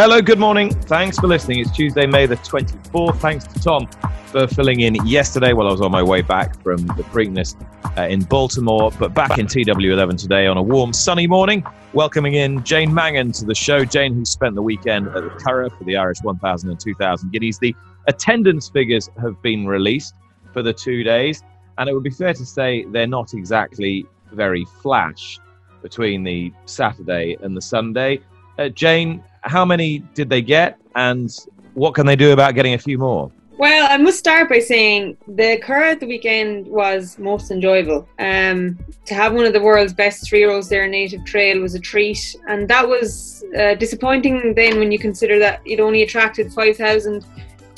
Hello, good morning. Thanks for listening. It's Tuesday, May the 24th. Thanks to Tom for filling in yesterday while I was on my way back from the Preakness uh, in Baltimore, but back in TW11 today on a warm, sunny morning. Welcoming in Jane Mangan to the show. Jane, who spent the weekend at the Curragh for the Irish 1000 and 2000 Guineas. The attendance figures have been released for the two days, and it would be fair to say they're not exactly very flash between the Saturday and the Sunday. Uh, Jane, how many did they get, and what can they do about getting a few more? Well, I must start by saying the Curragh at the weekend was most enjoyable. Um, to have one of the world's best three year there Native Trail was a treat, and that was uh, disappointing then when you consider that it only attracted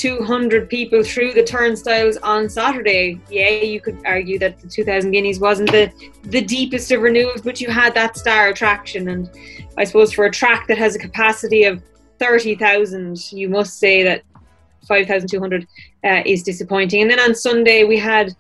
5,200 people through the turnstiles on Saturday. Yeah, you could argue that the 2,000 Guineas wasn't the, the deepest of renewals, but you had that star attraction, and I suppose for a track that has a capacity of 30,000, you must say that 5,200 uh, is disappointing. And then on Sunday, we had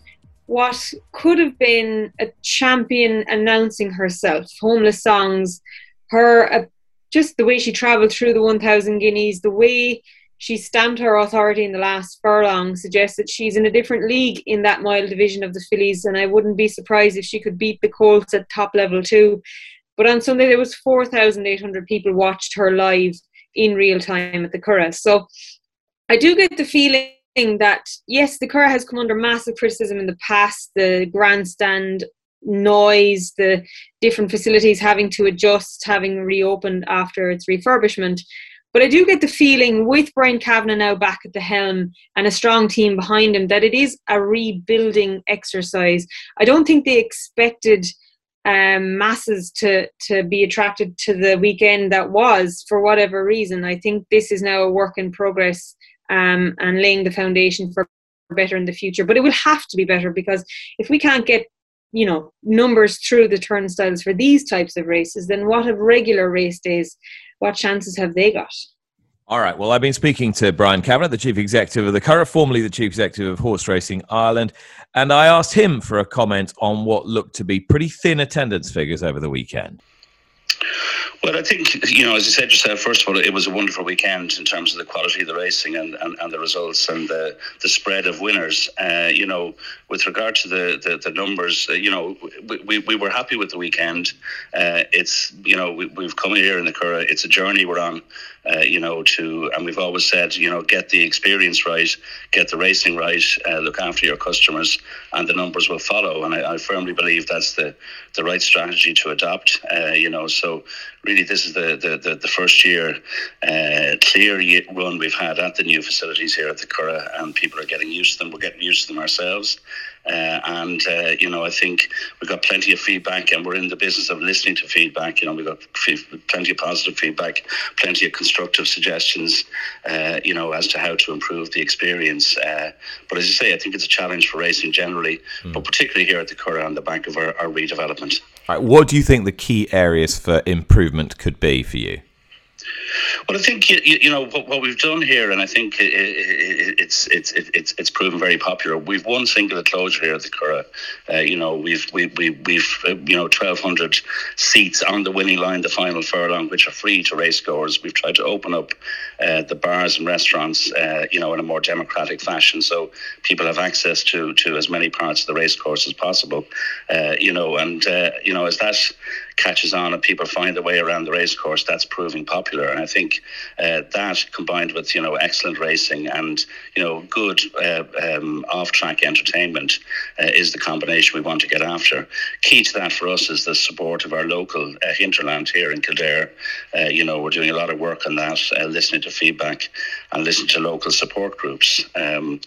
what could have been a champion announcing herself, Homeless Songs, her, uh, just the way she travelled through the 1,000 guineas, the way she stamped her authority in the last furlong suggests that she's in a different league in that mile division of the fillies, and I wouldn't be surprised if she could beat the Colts at top level too. But on Sunday, there was 4,800 people watched her live in real time at the Curragh. So I do get the feeling that yes, the Curragh has come under massive criticism in the past. The grandstand noise, the different facilities having to adjust, having reopened after its refurbishment. But I do get the feeling with Brian Kavanagh now back at the helm and a strong team behind him that it is a rebuilding exercise. I don't think they expected um, masses to to be attracted to the weekend that was for whatever reason. I think this is now a work in progress um, and laying the foundation for better in the future. But it will have to be better because if we can't get you know numbers through the turnstiles for these types of races, then what have regular race days? What chances have they got? All right. Well, I've been speaking to Brian Kavanagh, the chief executive of the Curragh, formerly the chief executive of Horse Racing Ireland, and I asked him for a comment on what looked to be pretty thin attendance figures over the weekend. Well, I think, you know, as you said yourself, first of all, it was a wonderful weekend in terms of the quality of the racing and, and, and the results and the, the spread of winners. Uh, you know, with regard to the, the, the numbers, uh, you know, we, we were happy with the weekend. Uh, it's, you know, we, we've come here in the Curragh, it's a journey we're on. Uh, you know, to and we've always said, you know, get the experience right, get the racing right, uh, look after your customers, and the numbers will follow. And I, I firmly believe that's the the right strategy to adopt. Uh, you know, so really this is the the, the, the first year uh, clear run we've had at the new facilities here at the Curragh, and people are getting used to them. We're getting used to them ourselves. Uh, and uh, you know, I think we got plenty of feedback, and we're in the business of listening to feedback. You know, we got plenty of positive feedback, plenty of constructive suggestions. Uh, you know, as to how to improve the experience. Uh, but as you say, I think it's a challenge for racing generally, mm. but particularly here at the Curragh on the back of our, our redevelopment. Right, what do you think the key areas for improvement could be for you? Well, I think you, you know what, what, we've done here, and I think it, it, it's it's it's it's proven very popular. We've one single closure here at the Curragh. Uh, you know, we've we, we, we've uh, you know twelve hundred seats on the winning line, the final furlong, which are free to racegoers. We've tried to open up uh, the bars and restaurants, uh, you know, in a more democratic fashion, so people have access to to as many parts of the racecourse as possible. Uh, you know, and uh, you know as that catches on and people find their way around the racecourse, that's proving popular. And I think uh, that combined with you know excellent racing and you know good uh, um, off-track entertainment uh, is the combination we want to get after. Key to that for us is the support of our local uh, hinterland here in Kildare. Uh, you know we're doing a lot of work on that, uh, listening to feedback and listening to local support groups. Um,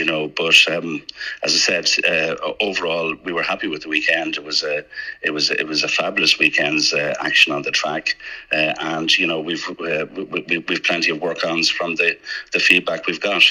you know. But um, as I said, uh, overall, we were happy with the weekend. It was a it was it was a fabulous weekend's uh, action on the track, uh, and you know we've uh, we, we've plenty of work-ons from the the feedback we've got.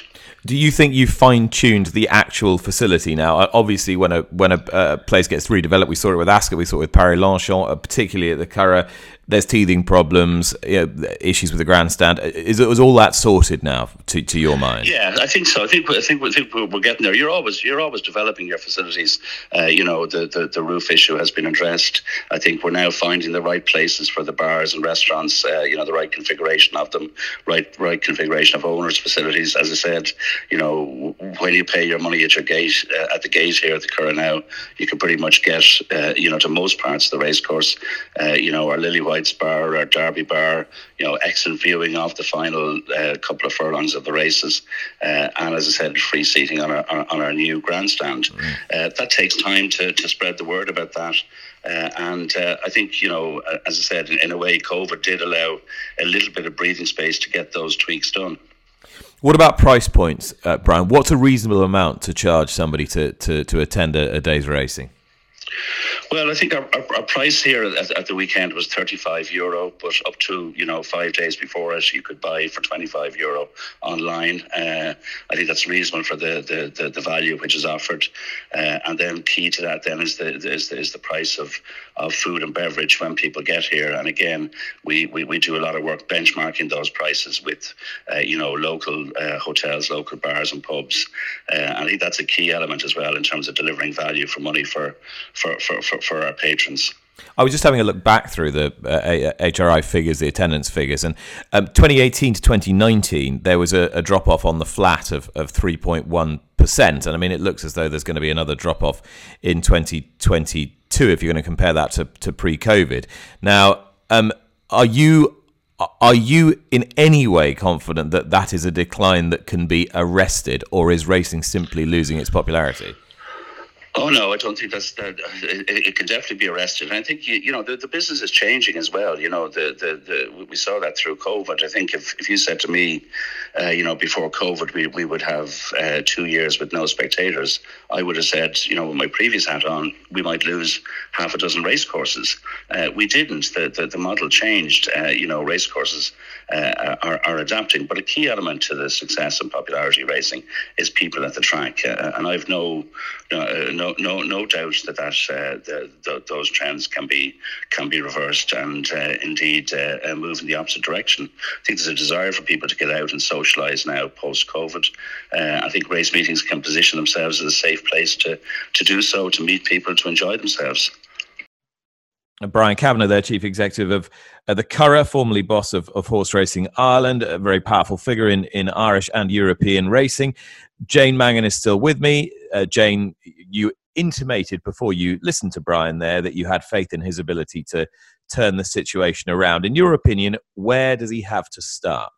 Do you think you fine-tuned the actual facility now? Uh, obviously, when a when a uh, place gets redeveloped, we saw it with Ascot, we saw it with Paris Longchamp, particularly at the Curragh there's teething problems, you know, issues with the grandstand. Is it was all that sorted now to, to your mind? Yeah, I think so. I think I think, I think we're getting there. You're always you're always developing your facilities. Uh, you know, the, the the roof issue has been addressed. I think we're now finding the right places for the bars and restaurants. Uh, you know, the right configuration of them, right right configuration of owners' facilities. As I said, you know, when you pay your money at your gate uh, at the gate here at the Curragh now, you can pretty much get uh, you know to most parts of the racecourse. Uh, you know, our Lily White Bar or Derby Bar, you know, excellent viewing of the final uh, couple of furlongs of the races, uh, and as I said, free seating on our on our new grandstand. Mm. Uh, that takes time to, to spread the word about that. Uh, and uh, I think, you know, as I said, in, in, a way, COVID did allow a little bit of breathing space to get those tweaks done. What about price points, uh, Brian? What's a reasonable amount to charge somebody to, to, to attend a, a day's racing? Well, I think our, our, our price here at, at, the weekend was 35 euro, but up to, you know, five days before it, you could buy for 25 euro online. Uh, I think that's reasonable for the, the, the, the value which is offered. Uh, and then key to that then is the, is the, is the price of, of food and beverage when people get here. And again, we, we, we do a lot of work benchmarking those prices with, uh, you know, local uh, hotels, local bars and pubs. Uh, and I think that's a key element as well in terms of delivering value for money for, for, for, for, for our patrons. I was just having a look back through the uh, HRI figures, the attendance figures, and um, 2018 to 2019, there was a, a drop off on the flat of, of 3.1%. And I mean, it looks as though there's going to be another drop off in 2022 if you're going to compare that to, to pre COVID. Now, um, are you are you in any way confident that that is a decline that can be arrested, or is racing simply losing its popularity? Oh no, I don't think that's that. It, it, can definitely be arrested. And I think you, you know the, the business is changing as well. You know the, the, the we saw that through COVID. I think if, if you said to me, uh, you know, before COVID we, we would have uh, two years with no spectators, I would have said, you know, with my previous hat on, we might lose half a dozen race courses. Uh, we didn't. The, the the model changed. Uh, you know, race courses uh, are are adapting. But a key element to the success and popularity racing is people at the track. Uh, and I've no no no, no, doubt that that uh, the, the, those trends can be can be reversed and uh, indeed uh, uh, move in the opposite direction. I think there's a desire for people to get out and socialise now post COVID. Uh, I think race meetings can position themselves as a safe place to to do so, to meet people, to enjoy themselves. Brian Kavanagh, their chief executive of uh, the Curragh, formerly boss of, of Horse Racing Ireland, a very powerful figure in, in Irish and European racing. Jane Mangan is still with me. Uh, Jane, you intimated before you listened to Brian there that you had faith in his ability to turn the situation around. In your opinion, where does he have to start?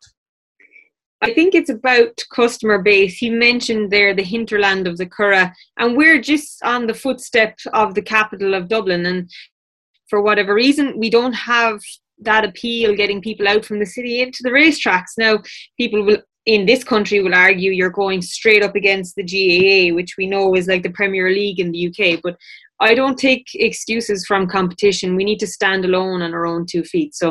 I think it's about customer base. He mentioned there the hinterland of the Curragh, and we're just on the footsteps of the capital of Dublin. And for whatever reason, we don't have that appeal getting people out from the city into the racetracks. Now, people will in this country will argue you're going straight up against the GAA, which we know is like the Premier League in the UK. But I don't take excuses from competition. We need to stand alone on our own two feet. So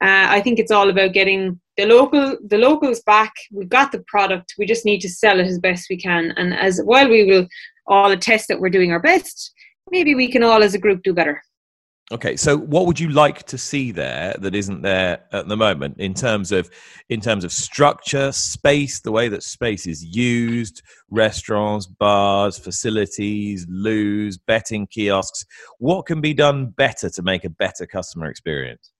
uh, I think it's all about getting the local the locals back. We've got the product. We just need to sell it as best we can. And as while we will all attest that we're doing our best, maybe we can all as a group do better. Okay, so what would you like to see there that isn't there at the moment in terms of in terms of structure, space, the way that space is used, restaurants, bars, facilities, loos, betting kiosks? What can be done better to make a better customer experience?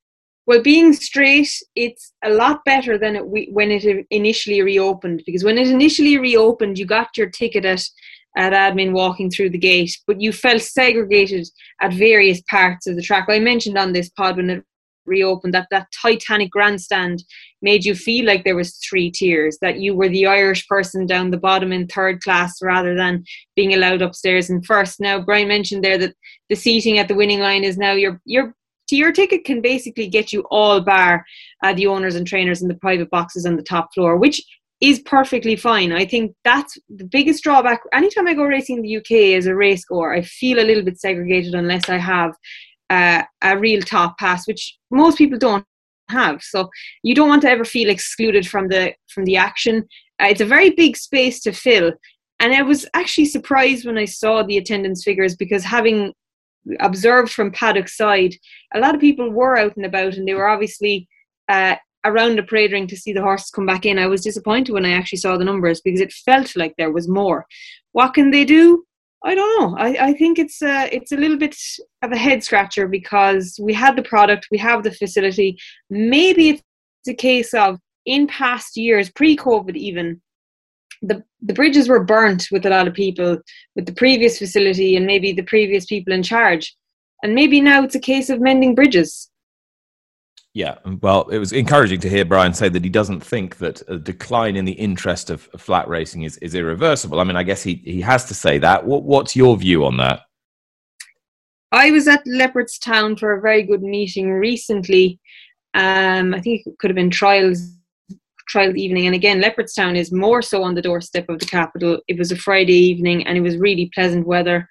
Well, being straight, it's a lot better than it, when it initially reopened because when it initially reopened, you got your ticket at at admin walking through the gate, but you felt segregated at various parts of the track. I mentioned on this pod when it reopened that that Titanic grandstand made you feel like there was three tiers, that you were the Irish person down the bottom in third class rather than being allowed upstairs in first. Now, Brian mentioned there that the seating at the winning line is now your your your ticket can basically get you all bar uh, the owners and trainers in the private boxes on the top floor, which is perfectly fine. I think that's the biggest drawback. Anytime I go racing in the UK as a race goer, I feel a little bit segregated unless I have uh, a real top pass, which most people don't have. So you don't want to ever feel excluded from the from the action. Uh, it's a very big space to fill, and I was actually surprised when I saw the attendance figures because having observed from paddock side, a lot of people were out and about, and they were obviously uh, around the parade ring to see the horses come back in. I was disappointed when I actually saw the numbers because it felt like there was more. What can they do? I don't know. I, I think it's a, it's a little bit of a head scratcher because we had the product, we have the facility. Maybe it's a case of in past years, pre-COVID even, the the bridges were burnt with a lot of people with the previous facility and maybe the previous people in charge, and maybe now it's a case of mending bridges. Yeah, well, it was encouraging to hear Brian say that he doesn't think that a decline in the interest of flat racing is, is irreversible. I mean, I guess he, he has to say that. What, what's your view on that? I was at Leopardstown for a very good meeting recently. Um, I think it could have been trials trial evening. And again, Leopardstown is more so on the doorstep of the capital. It was a Friday evening and it was really pleasant weather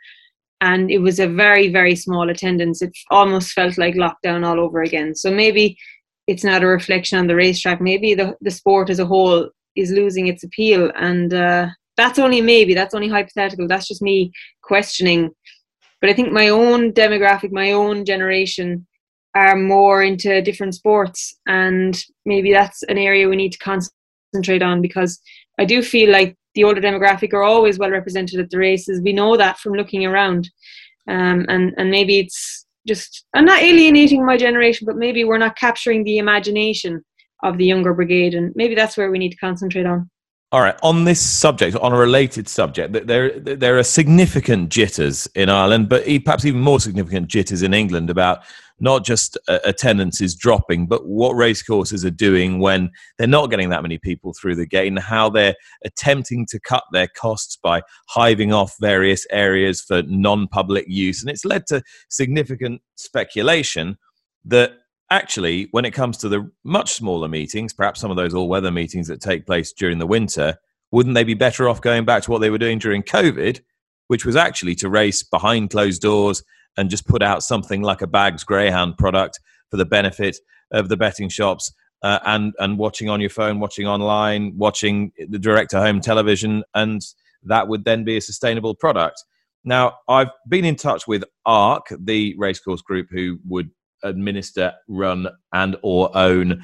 and it was a very very small attendance. It almost felt like lockdown all over again. So maybe it's not a reflection on the racetrack. Maybe the, the sport as a whole is losing its appeal. And uh, that's only maybe that's only hypothetical. That's just me questioning. But i think my own demographic my own generation are more into different sports. And maybe that's an area we need to concentrate on because i do feel like the older demographic are always well represented at the races. We know that from looking around, um, and and maybe it's just I'm not alienating my generation, but maybe we're not capturing the imagination of the younger brigade, and maybe that's where we need to concentrate on. All right, on this subject, on a related subject, there there are significant jitters in Ireland, but perhaps even more significant jitters in England about not just attendance is dropping, but what racecourses are doing when they're not getting that many people through the gate and how they're attempting to cut their costs by hiving off various areas for non public use. And it's led to significant speculation that actually, when it comes to the much smaller meetings, perhaps some of those all weather meetings that take place during the winter, wouldn't they be better off going back to what they were doing during COVID, which was actually to race behind closed doors and just put out something like a Bags Greyhound product for the benefit of the betting shops uh, and and watching on your phone, watching online, watching the direct to home television, and that would then be a sustainable product. Now, I've been in touch with ARC, the racecourse group who would administer, run, and or own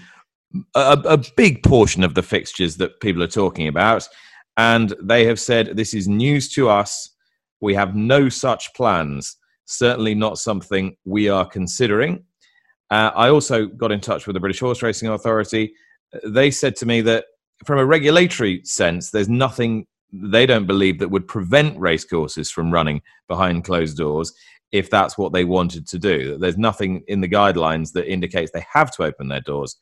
a, a big portion of the fixtures that people are talking about, and they have said this is news to us. We have no such plans certainly not something we are considering. Uh, I also got in touch with the British Horse Racing Authority. They said to me that from a regulatory sense, there's nothing they don't believe that would prevent racecourses from running behind closed doors if that's what they wanted to do. There's nothing in the guidelines that indicates they have to open their doors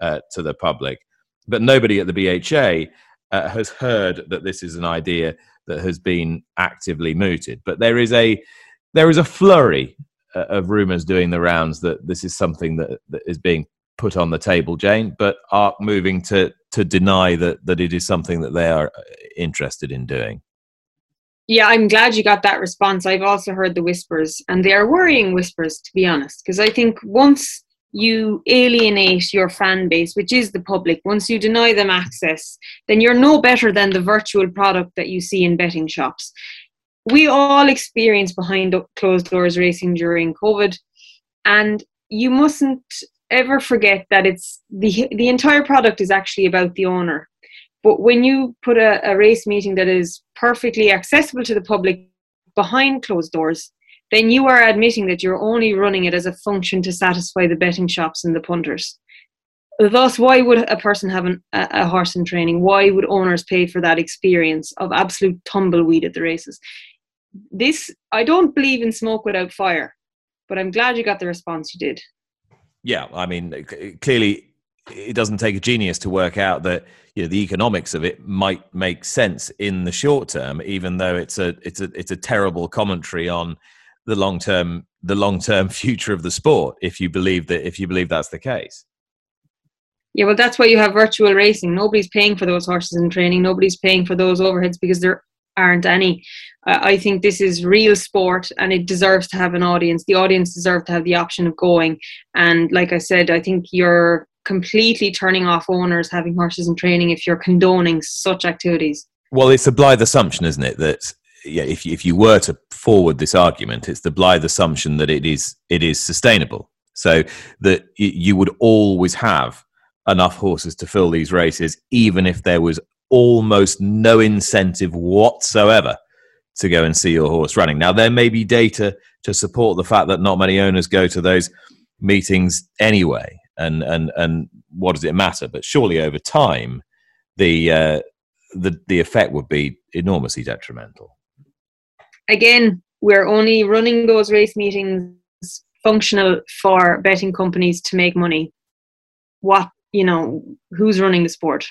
uh, to the public. But nobody at the BHA uh, has heard that this is an idea that has been actively mooted. But there is a there is a flurry uh, of rumours doing the rounds that this is something that, that is being put on the table, Jane, but ARC moving to to deny that that it is something that they are uh, interested in doing. Yeah, I'm glad you got that response. I've also heard the whispers, and they are worrying whispers, to be honest, because I think once you alienate your fan base, which is the public, once you deny them access, then you're no better than the virtual product that you see in betting shops we all experienced behind closed doors racing during COVID, and you mustn't ever forget that it's the the entire product is actually about the owner. But when you put a, a race meeting that is perfectly accessible to the public behind closed doors, then you are admitting that you're only running it as a function to satisfy the betting shops and the punters. Thus, why would a person have an, a, a horse in training? Why would owners pay for that experience of absolute tumbleweed at the races? This I don't believe in smoke without fire, but I'm glad you got the response you did. Yeah, I mean, clearly it doesn't take a genius to work out that you know the economics of it might make sense in the short term, even though it's a it's a it's a terrible commentary on the long term the long term future of the sport. If you believe that if you believe that's the case. Yeah, well, that's why you have virtual racing. Nobody's paying for those horses in training. Nobody's paying for those overheads because there aren't any. I think this is real sport and it deserves to have an audience. The audience deserves to have the option of going. And like I said, I think you're completely turning off owners having horses in training if you're condoning such activities. Well, it's a blithe assumption, isn't it, that yeah, if if you were to forward this argument, it's the blithe assumption that it is it is sustainable, so that you would always have enough horses to fill these races, even if there was almost no incentive whatsoever to go and see your horse running. Now, there may be data to support the fact that not many owners go to those meetings anyway, and and and what does it matter? But surely over time, the uh, the the effect would be enormously detrimental again, we're only running those race meetings functional for betting companies to make money. What, you know, who's running the sport?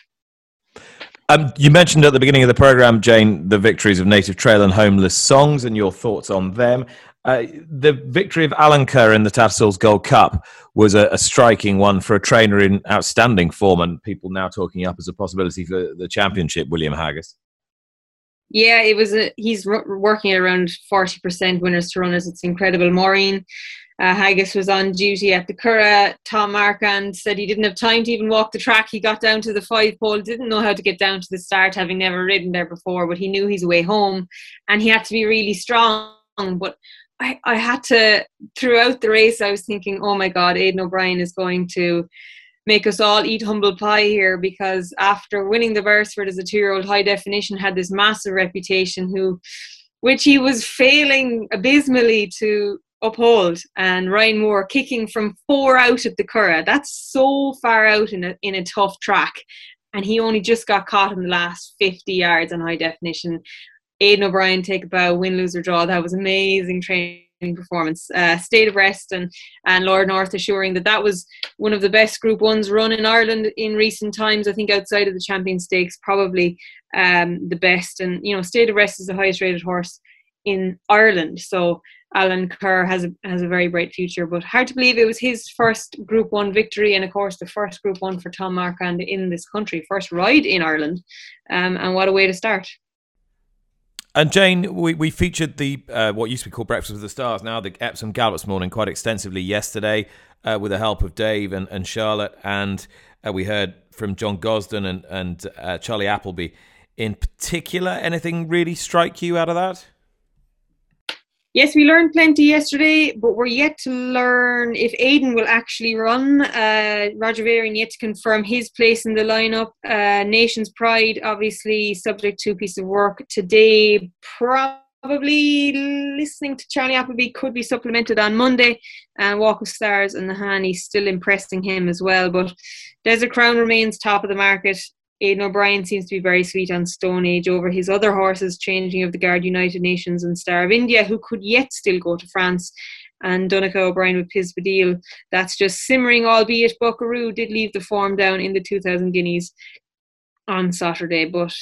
Um, you mentioned at the beginning of the program, Jane, the victories of Native Trail and Homeless Songs and your thoughts on them. Uh, the victory of Alenquer in the Tattersalls Gold Cup was a, a, striking one for a trainer in outstanding form, and people now talking up as a possibility for the championship, William Haggas. Yeah, it was. A, he's working around forty percent winners to runners. It's incredible. Maureen uh, Haggas was on duty at the Curragh. Tom Marquand said he didn't have time to even walk the track. He got down to the five pole, didn't know how to get down to the start, having never ridden there before, but he knew his way home, and he had to be really strong. But I, I had to throughout the race. I was thinking, oh my God, Aidan O'Brien is going to make us all eat humble pie here because after winning the Beresford as a two-year-old, High Definition had this massive reputation, who, which he was failing abysmally to uphold. And Ryan Moore kicking from four out at the Curragh. That's so far out in a in a tough track, and he only just got caught in the last 50 yards on High Definition. Aidan O'Brien take a bow, win, lose or draw. That was amazing training performance. Uh, State of Rest and, and Lord North assuring that that was one of the best Group Ones run in Ireland in recent times. I think outside of the Champion Stakes, probably um, the best. And you know, State of Rest is the highest rated horse in Ireland. So Alenquer has a, has a very bright future, but hard to believe it was his first Group One victory, and of course the first Group One for Tom Marquand in this country, first ride in Ireland, um, and what a way to start! And Jane, we, we featured the uh, what used to be called Breakfast with the Stars, now the Epsom Gallops morning, quite extensively yesterday uh, with the help of Dave and, and Charlotte. And uh, we heard from John Gosden and, and uh, Charlie Appleby. In particular, anything really strike you out of that? Yes, we learned plenty yesterday, but we're yet to learn if Eydon will actually run. Uh, Roger Varian yet to confirm his place in the lineup. Uh, Nation's Pride, obviously, subject to a piece of work today. Probably listening to Charlie Appleby could be supplemented on Monday. And Walk of Stars and the Hani still impressing him as well. But Desert Crown remains top of the market. Aidan O'Brien seems to be very sweet on Stone Age over his other horses, Changing of the Guard, United Nations, and Star of India, who could yet still go to France. And Donncha O'Brien with Piz Badile. That's just simmering, albeit Buckaroo did leave the form down in the 2000 Guineas on Saturday. But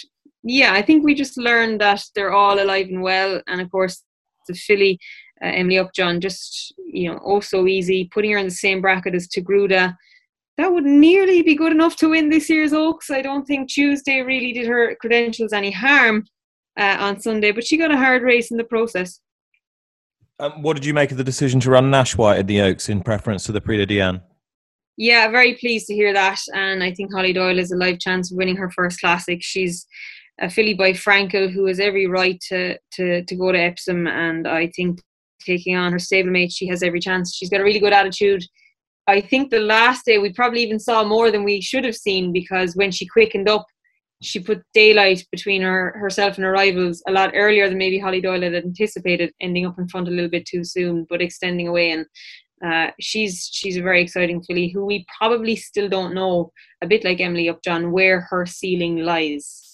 yeah, I think we just learned that they're all alive and well. And of course, the filly, uh, Emily Upjohn, just, you know, oh so easy, putting her in the same bracket as Taghrooda that would nearly be good enough to win this year's Oaks. I don't think Tuesday really did her credentials any harm uh, on Sunday, but she got a hard race in the process. Um, what did you make of the decision to run Nashwa at the Oaks in preference to the Prix de Diane? Yeah, very pleased to hear that. And I think Holly Doyle is a live chance of winning her first classic. She's a filly by Frankel who has every right to, to, to go to Epsom. And I think taking on her stablemate, she has every chance. She's got a really good attitude. I think the last day we probably even saw more than we should have seen because when she quickened up, she put daylight between her herself and her rivals a lot earlier than maybe Holly Doyle had anticipated, ending up in front a little bit too soon, but extending away. And uh, she's she's a very exciting filly who we probably still don't know, a bit like Emily Upjohn, where her ceiling lies.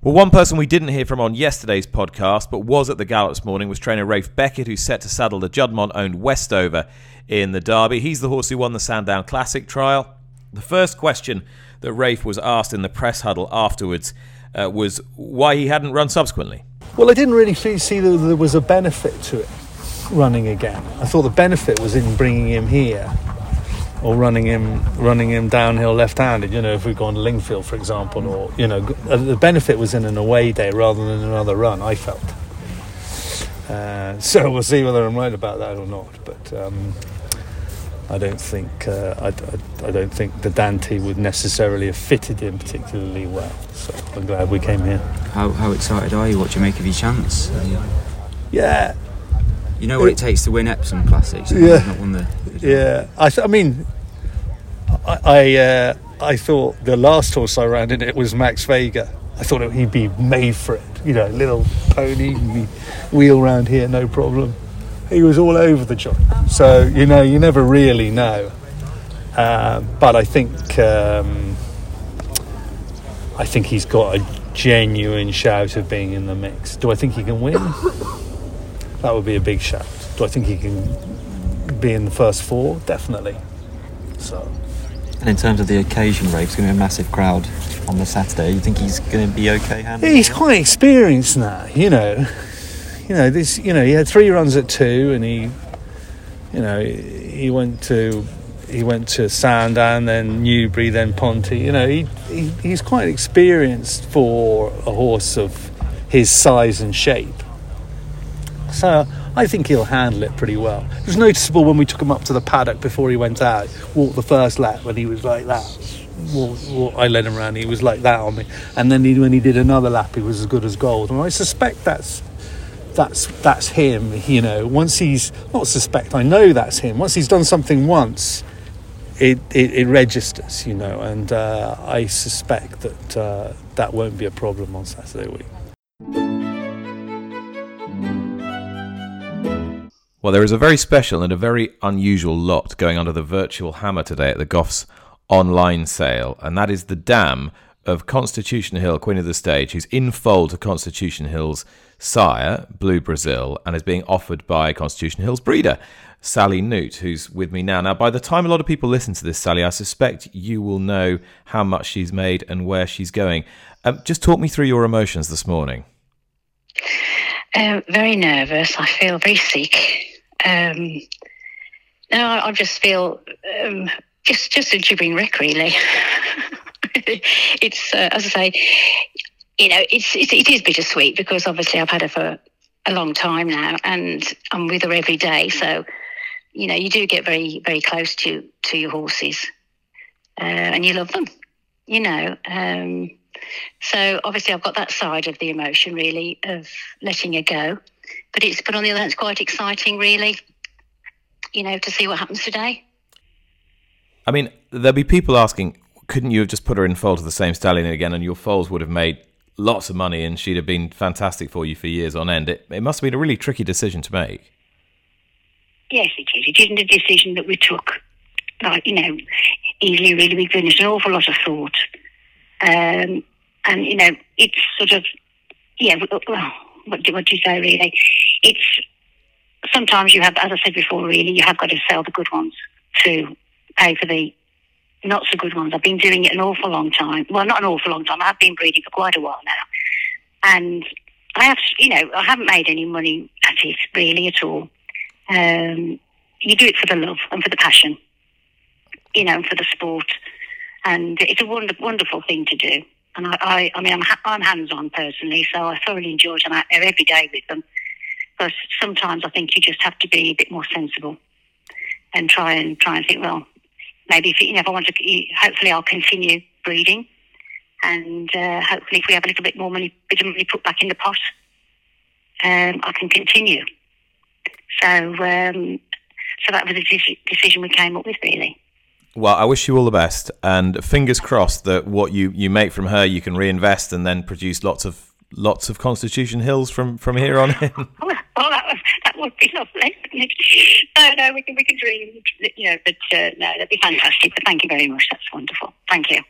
Well, one person we didn't hear from on yesterday's podcast, but was at the Gallops morning, was trainer Ralph Beckett, who's set to saddle the Juddmonte owned Westover in the Derby. He's the horse who won the Sandown Classic trial. The first question that Ralph was asked in the press huddle afterwards uh, was why he hadn't run subsequently. Well, I didn't really see that there was a benefit to it running again. I thought the benefit was in bringing him here or running him running him downhill left-handed. You know, if we've gone to Lingfield, for example, or you know, uh, the benefit was in an away day rather than another run. I felt. Uh, so we'll see whether I'm right about that or not. But um, I don't think uh, I, I, I, don't think the Dante would necessarily have fitted him particularly well. So I'm glad we came here. How, how excited are you? What do you make of your chance? Yeah. You know what it, it takes to win Epsom Classics. Yeah. Not won the, yeah. I, th- I mean, I I, uh, I thought the last horse I ran in it was Max Vega. I thought he'd be made for it. You know, little pony, wheel round here, no problem he was all over the joint. So you know, you never really know. Uh, but I think um, I think he's got a genuine shout of being in the mix. Do I think he can win? That would be a big shout. Do I think he can be in the first four? Definitely. So. And in terms of the occasion race, it's going to be a massive crowd on the Saturday. You think he's going to be okay? He's quite experienced now, you know you know, this, you know, he had three runs at two, and he, you know, he went to he went to Sandown, then Newbury, then Ponty. You know, he, he he's quite experienced for a horse of his size and shape. So I think he'll handle it pretty well. It was noticeable when we took him up to the paddock before he went out, walked the first lap when he was like that. I led him around, he was like that on me. And then he, when he did another lap, he was as good as gold. And I suspect that's that's that's him. You know, once he's not suspect, I know that's him. Once he's done something once, it it, it registers. You know, and uh, I suspect that uh, that won't be a problem on Saturday week. Well, there is a very special and a very unusual lot going under the virtual hammer today at the Goffs online sale, and that is the dam of Constitution Hill, Queen of the Stage, who's in foal to Constitution Hill's sire, Blue Bresil, and is being offered by Constitution Hill's breeder, Sally Noott, who's with me now. Now, by the time a lot of people listen to this, Sally, I suspect you will know how much she's made and where she's going. Um, just talk me through your emotions this morning. Uh, very nervous. I feel very sick. Um, no, I, I, just feel um, just just a gibbering wreck, really. it's uh, as I say, you know, it's, it's it is bittersweet because obviously I've had her for a long time now, and I'm with her every day. So, you know, you do get very very close to to your horses, uh, and you love them. You know, um, so obviously I've got that side of the emotion really of letting her go, but it's but on the other hand, it's quite exciting, really. You know, to see what happens today. I mean, there'll be people asking, couldn't you have just put her in foal to the same stallion again, and your foals would have made lots of money and she'd have been fantastic for you for years on end. It, it must have been a really tricky decision to make. Yes, it is. It isn't a decision that we took, like, you know, easily, really. We finished an awful lot of thought. Um, and, you know, it's sort of, yeah, well, what do, what do you say, really? It's sometimes you have, as I said before, really, you have got to sell the good ones to pay for the not so good ones. I've been doing it an awful long time. Well, not an awful long time. I've been breeding for quite a while now. And I have, you know, I haven't made any money at it really at all. Um, you do it for the love and for the passion, you know, for the sport. And it's a wonder, wonderful thing to do. And I, I, I mean, I'm, I'm hands-on personally, so I thoroughly enjoy it. I'm out there every day with them. But sometimes I think you just have to be a bit more sensible and try and try and think, well, maybe if you if I want to, hopefully I'll continue breeding, and uh, hopefully if we have a little bit more money, bit of money put back in the pot, um, I can continue. So, um, so that was a decision we came up with, really. Well, I wish you all the best, and fingers crossed that what you, you make from her, you can reinvest and then produce lots of lots of Constitution Hills from, from here on in. well, that, was, that would be lovely. no, no, we can we can dream, you know, but uh, no, that'd be fantastic. But thank you very much. That's wonderful. Thank you.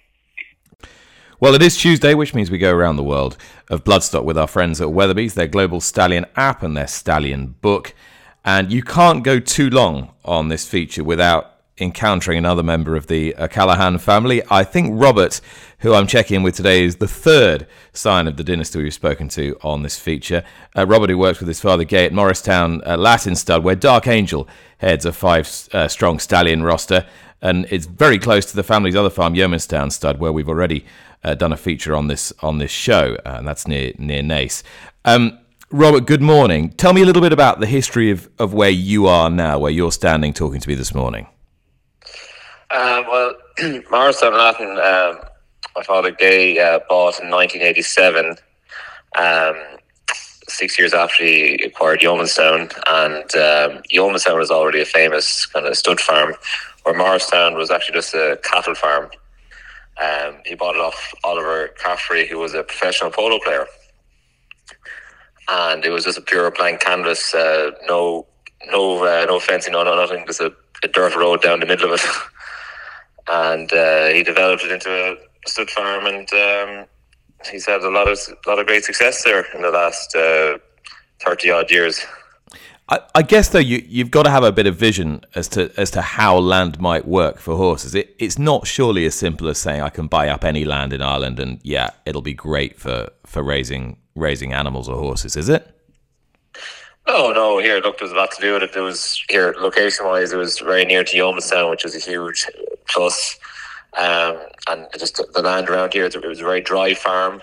Well, it is Tuesday, which means we go around the world of bloodstock with our friends at Weatherbys, their global stallion app and their stallion book. And you can't go too long on this feature without encountering another member of the uh, Callaghan family. I think Robert, who I'm checking in with today, is the third sign of the dynasty we've spoken to on this feature. Uh, Robert, who works with his father Gay at Morristown uh, Lattin Stud, where Dark Angel heads a five uh, strong stallion roster. and it's very close to the family's other farm, Yeomanstown Stud, where we've already uh, done a feature on this on this show, and that's near near Naas. Um, Robert, good morning. Tell me a little bit about the history of, of where you are now, where you're standing talking to me this morning. Um, well, Morristown Lattin, um, my father Gay uh, bought in 1987, um, six years after he acquired Yeomanstown. And um, Yeomanstown was already a famous kind of stud farm, where Morristown was actually just a cattle farm. Um, he bought it off Oliver Caffrey, who was a professional polo player. And it was just a pure blank canvas, uh, no no uh, no fencing, no, no nothing, just a, a dirt road down the middle of it. and uh, he developed it into a stud farm, and um, he's had a lot of lot of great success there in the last uh, thirty odd years. I, I, guess though you you've got to have a bit of vision as to as to how land might work for horses. It it's not surely as simple as saying I can buy up any land in Ireland and yeah, it'll be great for for raising raising animals or horses, is it? No, no. Here, look, there's a lot to do with it. There was here, location-wise, it was very near to Yeomanstown, which is a huge plus. Um, and just the land around here, it was a very dry farm,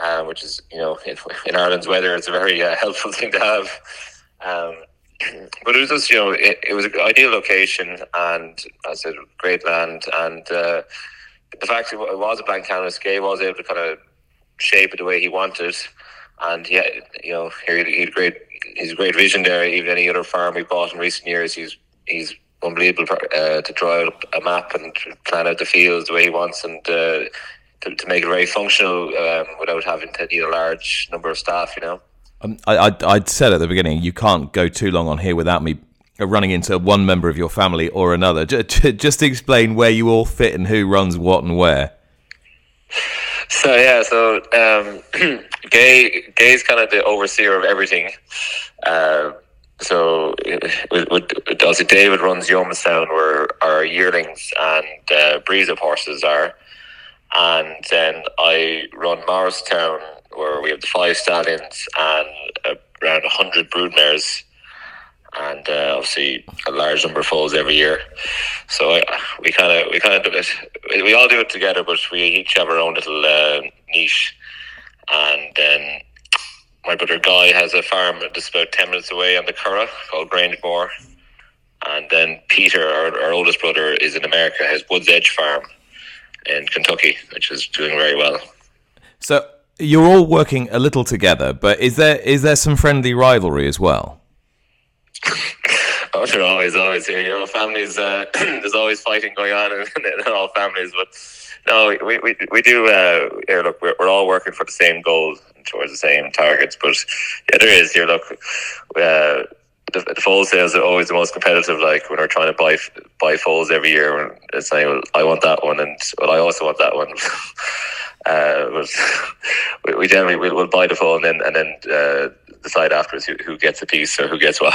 uh, which is, you know, in, in, Ireland's weather, it's a very uh, helpful thing to have. Um, but it was just, you know, it, it, was an ideal location and, as I said, great land. And uh, the fact that it was a blank canvas, Gay was able to kind of shape it the way he wanted. And yeah, you know, he, he had great, he's a great vision there. Even any other farm we bought in recent years, he's he's unbelievable uh, to draw out a map and plan out the fields the way he wants and uh, to, to make it very functional um, without having to need a large number of staff, you know. Um, I, I, I said at the beginning, you can't go too long on here without me running into one member of your family or another. Just, just explain where you all fit and who runs what and where. So yeah, so um, Gay Gay's kind of the overseer of everything. Uh, so with, with, David runs Yeomanstown where our yearlings and uh, breeds of horses are, and then I run Morristown where we have the five stallions and around hundred broodmares, and uh, obviously a large number foals every year. So I, we kind of we kind of do it. We all do it together, but we each have our own little uh, niche, and then my brother Guy has a farm just about 10 minutes away on the Curragh called Grangemore. And then Peter, our, our oldest brother, is in America, has Woods Edge Farm in Kentucky, which is doing very well. So you're all working a little together, but is there is there some friendly rivalry as well? Oh, sure, always, always. Here. You know, families, uh, there's always fighting going on in, in all families, but no, we, we, we do. Uh, yeah, look, we're, we're all working for the same goal towards the same targets. But yeah, there is. Here, look, uh, the, the foal sales are always the most competitive. Like when we're trying to buy buy foals every year, it's saying, well, I want that one, and well, I also want that one. uh, but we, we generally we'll, we'll buy the foal and then and then uh, decide afterwards who, who gets a piece or who gets what.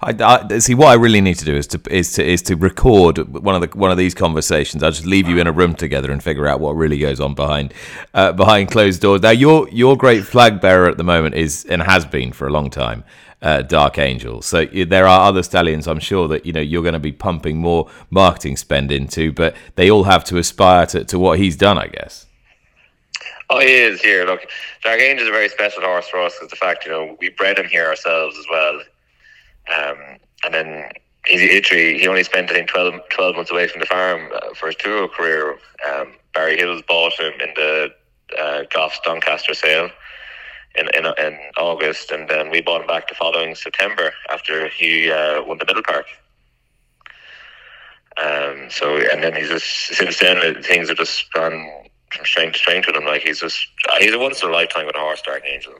I, I, see. What I really need to do is to is to is to record one of the one of these conversations. I'll just leave you in a room together and figure out what really goes on behind uh, behind closed doors. Now, your your great flag bearer at the moment is and has been for a long time. Uh, Dark Angel. So there are other stallions, I'm sure that you know you're going to be pumping more marketing spend into, but they all have to aspire to, to what he's done, I guess. Oh, he is here. Look, Dark Angel is a very special horse for us because the fact you know we bred him here ourselves as well. Um, and then he literally he only spent I think 12, 12 months away from the farm uh, for his tour career. Um, Barry Hills bought him in the uh, Goff's Doncaster sale in, in in August, and then we bought him back the following September after he uh, won the Middle Park. Um, so and then he's just since then things have just gone from strength to strength with him. Like he's just he's a once in a lifetime with a horse, Dark Angel.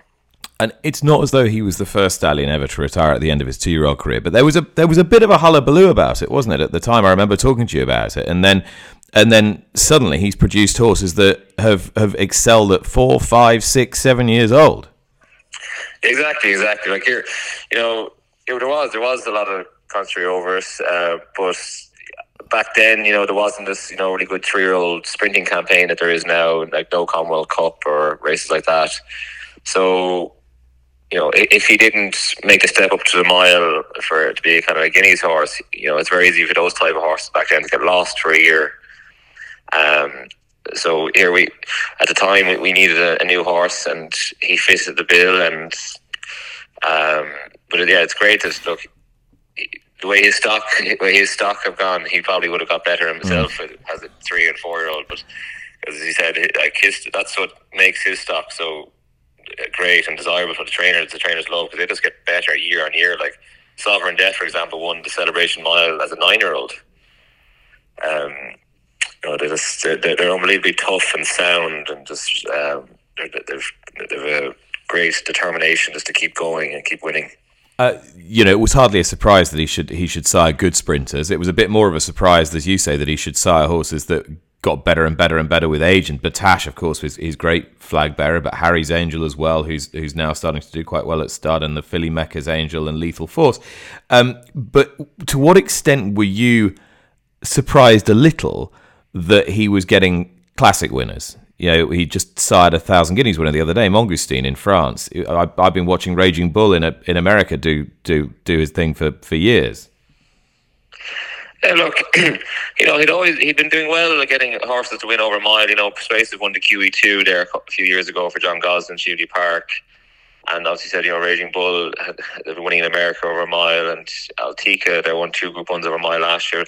And it's not as though he was the first stallion ever to retire at the end of his two-year-old career, but there was a there was a bit of a hullabaloo about it, wasn't it? At the time, I remember talking to you about it, and then and then suddenly he's produced horses that have have excelled at four, five, six, seven years old. Exactly, exactly. Like here, you know, there was there was a lot of country over us, uh, but back then, you know, there wasn't this, you know, really good three year old sprinting campaign that there is now, like no Commonwealth Cup or races like that. So you know, if he didn't make a step up to the mile for to be kind of a Guineas horse, you know, it's very easy for those type of horses back then to get lost for a year. Um, so here we, at the time, we needed a, a new horse, and he fitted the bill. And um, but yeah, it's great to look the way his stock, the way his stock have gone. He probably would have got better himself mm. as a three and four year old, but as he said, like his, that's what makes his stock so great and desirable for the trainers. The trainers love because they just get better year on year. Like Sovereign Debt, for example, won the Celebration Mile as a nine-year-old. Um, you know, they're just they're, they're unbelievably tough and sound, and just um, they've they've a great determination just to keep going and keep winning. Uh, you know, it was hardly a surprise that he should he should sire good sprinters. It was a bit more of a surprise, as you say, that he should sire horses that got better and better and better with age. And Battaash, of course, was his great flag bearer, but Harry's Angel as well, who's who's now starting to do quite well at stud, and the Filly Mecca's Angel and Lethal Force. Um, but to what extent were you surprised a little that he was getting classic winners? You know, he just sired a thousand guineas winner the other day, Mangoustine in France. I, have been watching Raging Bull in in America do do do his thing for, for years. Yeah, look, you know, he'd always he'd been doing well at getting horses to win over a mile. You know, Persuasive won the QE two there a few years ago for John Gosden, Cheveley Park, and obviously said you know Raging Bull winning in America over a mile, and Althiqa they won two Group Ones over a mile last year.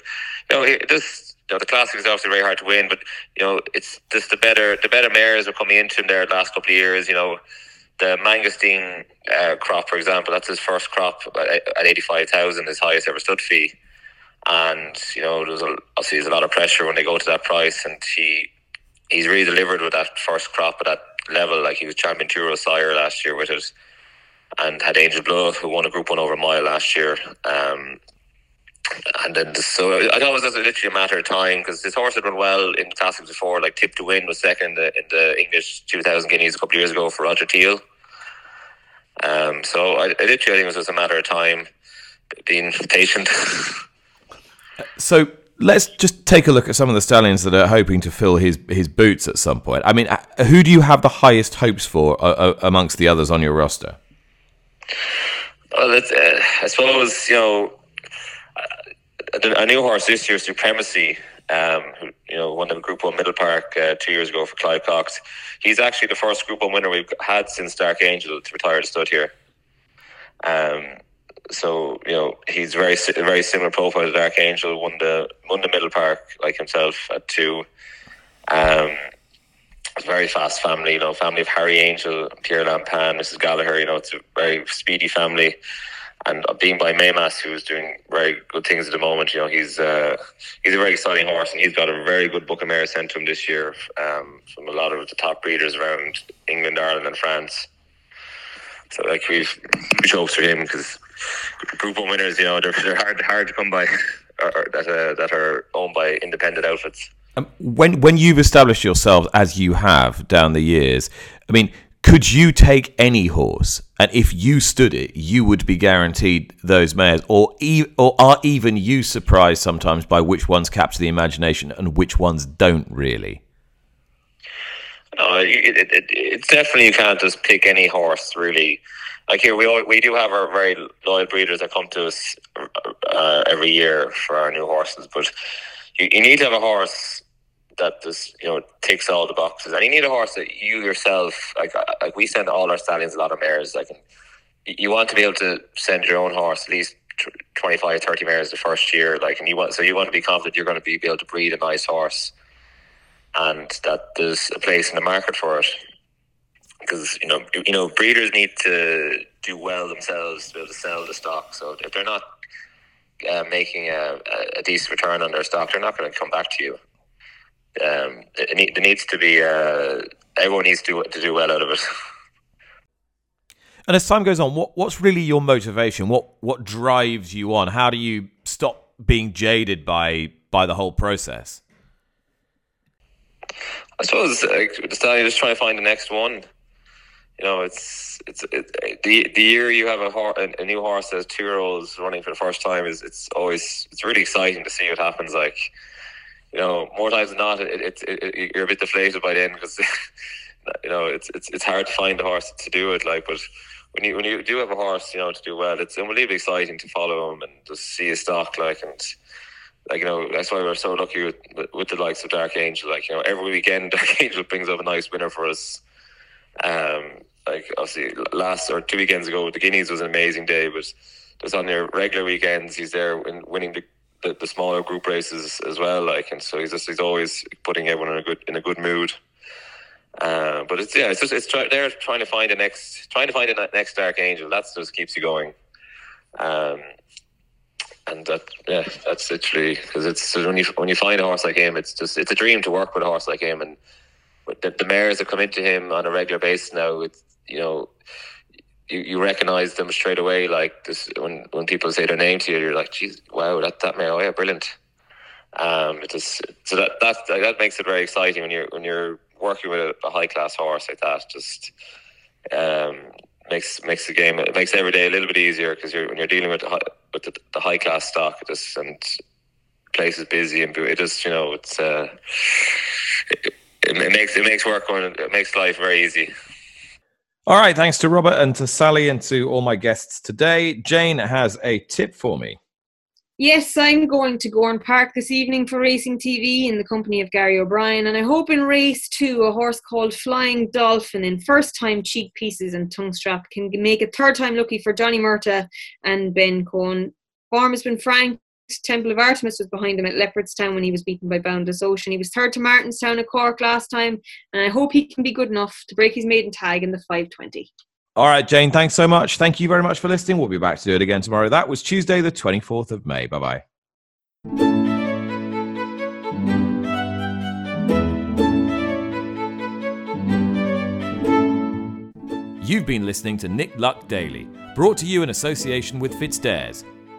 You know, this you know, the classic is obviously very hard to win, but you know it's just the better the better mares are coming into him there the last couple of years. You know, the Mangoustine uh, crop, for example, that's his first crop at eighty five thousand, his highest ever stud fee and you know there's a, obviously there's a lot of pressure when they go to that price, and he he's really delivered with that first crop at that level. Like he was champion Tour sire last year with it, and had Angel Bleu who won a Group One over a mile last year. Um, and then so I thought it was just literally a matter of time because his horse had run well in classics before, like Tip Two Win was second in the, in the English 2000 Guineas a couple of years ago for Roger Teal. Um, so I, I literally I think it was just a matter of time, being patient. So let's just take a look at some of the stallions that are hoping to fill his his boots at some point. I mean, uh, who do you have the highest hopes for uh, uh amongst the others on your roster? Well, uh, I suppose you know a new horse this year, Supremacy. Um, who you know won the Group One Middle Park uh, two years ago for Clive Cox. He's actually the first Group One winner we've had since Dark Angel to retire to stud here. Um, so you know he's very very similar profile to Dark Angel. Won the won the Middle Park like himself at two. Um, very fast family, you know, family of Harry Angel, Pierre Lapin, Mrs. Gallagher. You know, it's a very speedy family. And being by Mehmas, who's doing very good things at the moment, you know, he's uh, he's a very exciting horse, and he's got a very good book of mares sent to him this year um, from a lot of the top breeders around England, Ireland, and France. So like we've huge hopes for him because Group One winners, you know, they're, they're hard hard to come by, or, that uh, that are owned by independent outfits. Um, when when you've established yourselves as you have down the years, I mean, could you take any horse, and if you stood it, you would be guaranteed those mares, or e- or are even you surprised sometimes by which ones capture the imagination and which ones don't really? No, it, it, it, it's definitely you can't just pick any horse really like here we we do have our very loyal breeders that come to us uh, every year for our new horses, but you, you need to have a horse that just you know ticks all the boxes, and you need a horse that you yourself like. Uh, like we send all our stallions a lot of mares. Like you want to be able to send your own horse at least 25, 30 mares the first year. Like, and you want so you want to be confident you're going to be able to breed a nice horse, and that there's a place in the market for it because you know you know breeders need to do well themselves to be able to sell the stock. So if they're not uh, making a, a, decent return on their stock, they're not going to come back to you. Um, it, it, needs to be uh, everyone needs to to do well out of it. And as time goes on, what what's really your motivation? What what drives you on? How do you stop being jaded by by the whole process? I suppose uh, just trying to find the next one you know, it's it's it, the the year you have a, hor- a new horse as two year olds running for the first time is it's always it's really exciting to see what happens. Like, you know, more times than not, it, it you're a bit deflated by then because you know it's it's it's hard to find a horse to do it. Like, but when you when you do have a horse, you know, to do well, it's unbelievably exciting to follow him and just see his stock, like and like you know that's why we're so lucky with with the likes of Dark Angel. Like you know, every weekend Dark Angel brings up a nice winner for us. Um, like obviously last or two weekends ago, the Guineas was an amazing day, but just on your regular weekends, he's there in winning the, the, the smaller group races as well. Like and so he's just he's always putting everyone in a good in a good mood. Uh, but it's yeah, it's just it's try, they're trying to find the next trying to find the next Dark Angel. That's just keeps you going. Um, and that yeah, that's literally because it's when you when you find a horse like him, it's just it's a dream to work with a horse like him, and the, the mares that come into him on a regular basis now, it's you know. You, you recognize them straight away. Like this, when when people say their name to you, you're like, "Geez, wow, that that mare, oh yeah, brilliant." Um, it just so that that that makes it very exciting when you're when you're working with a, a high class horse like that. Just um, makes makes the game it makes every day a little bit easier because you're when you're dealing with the with the, the high class stock it just and place is busy and it just you know it's uh, it, it makes it makes work going it makes life very easy. All right, thanks to Robert and to Sally and to all my guests today. Jane has a tip for me. Yes, I'm going to Gowran Park this evening for Racing TV in the company of Gary O'Brien, and I hope in race two a horse called Flying Dolphin in first time cheek pieces and tongue strap can make a third time lucky for Johnny Murtagh and Ben Coen. Form has been frank. Temple of Artemis was behind him at Leopardstown when he was beaten by Boundless Ocean. He was third to Martinstown at Cork last time, and I hope he can be good enough to break his maiden tag in the 520. All right, Jane, thanks so much. Thank you very much for listening. We'll be back to do it again tomorrow. That was Tuesday, the 24th of May. Bye bye. You've been listening to Nick Luck Daily, brought to you in association with FitzDares,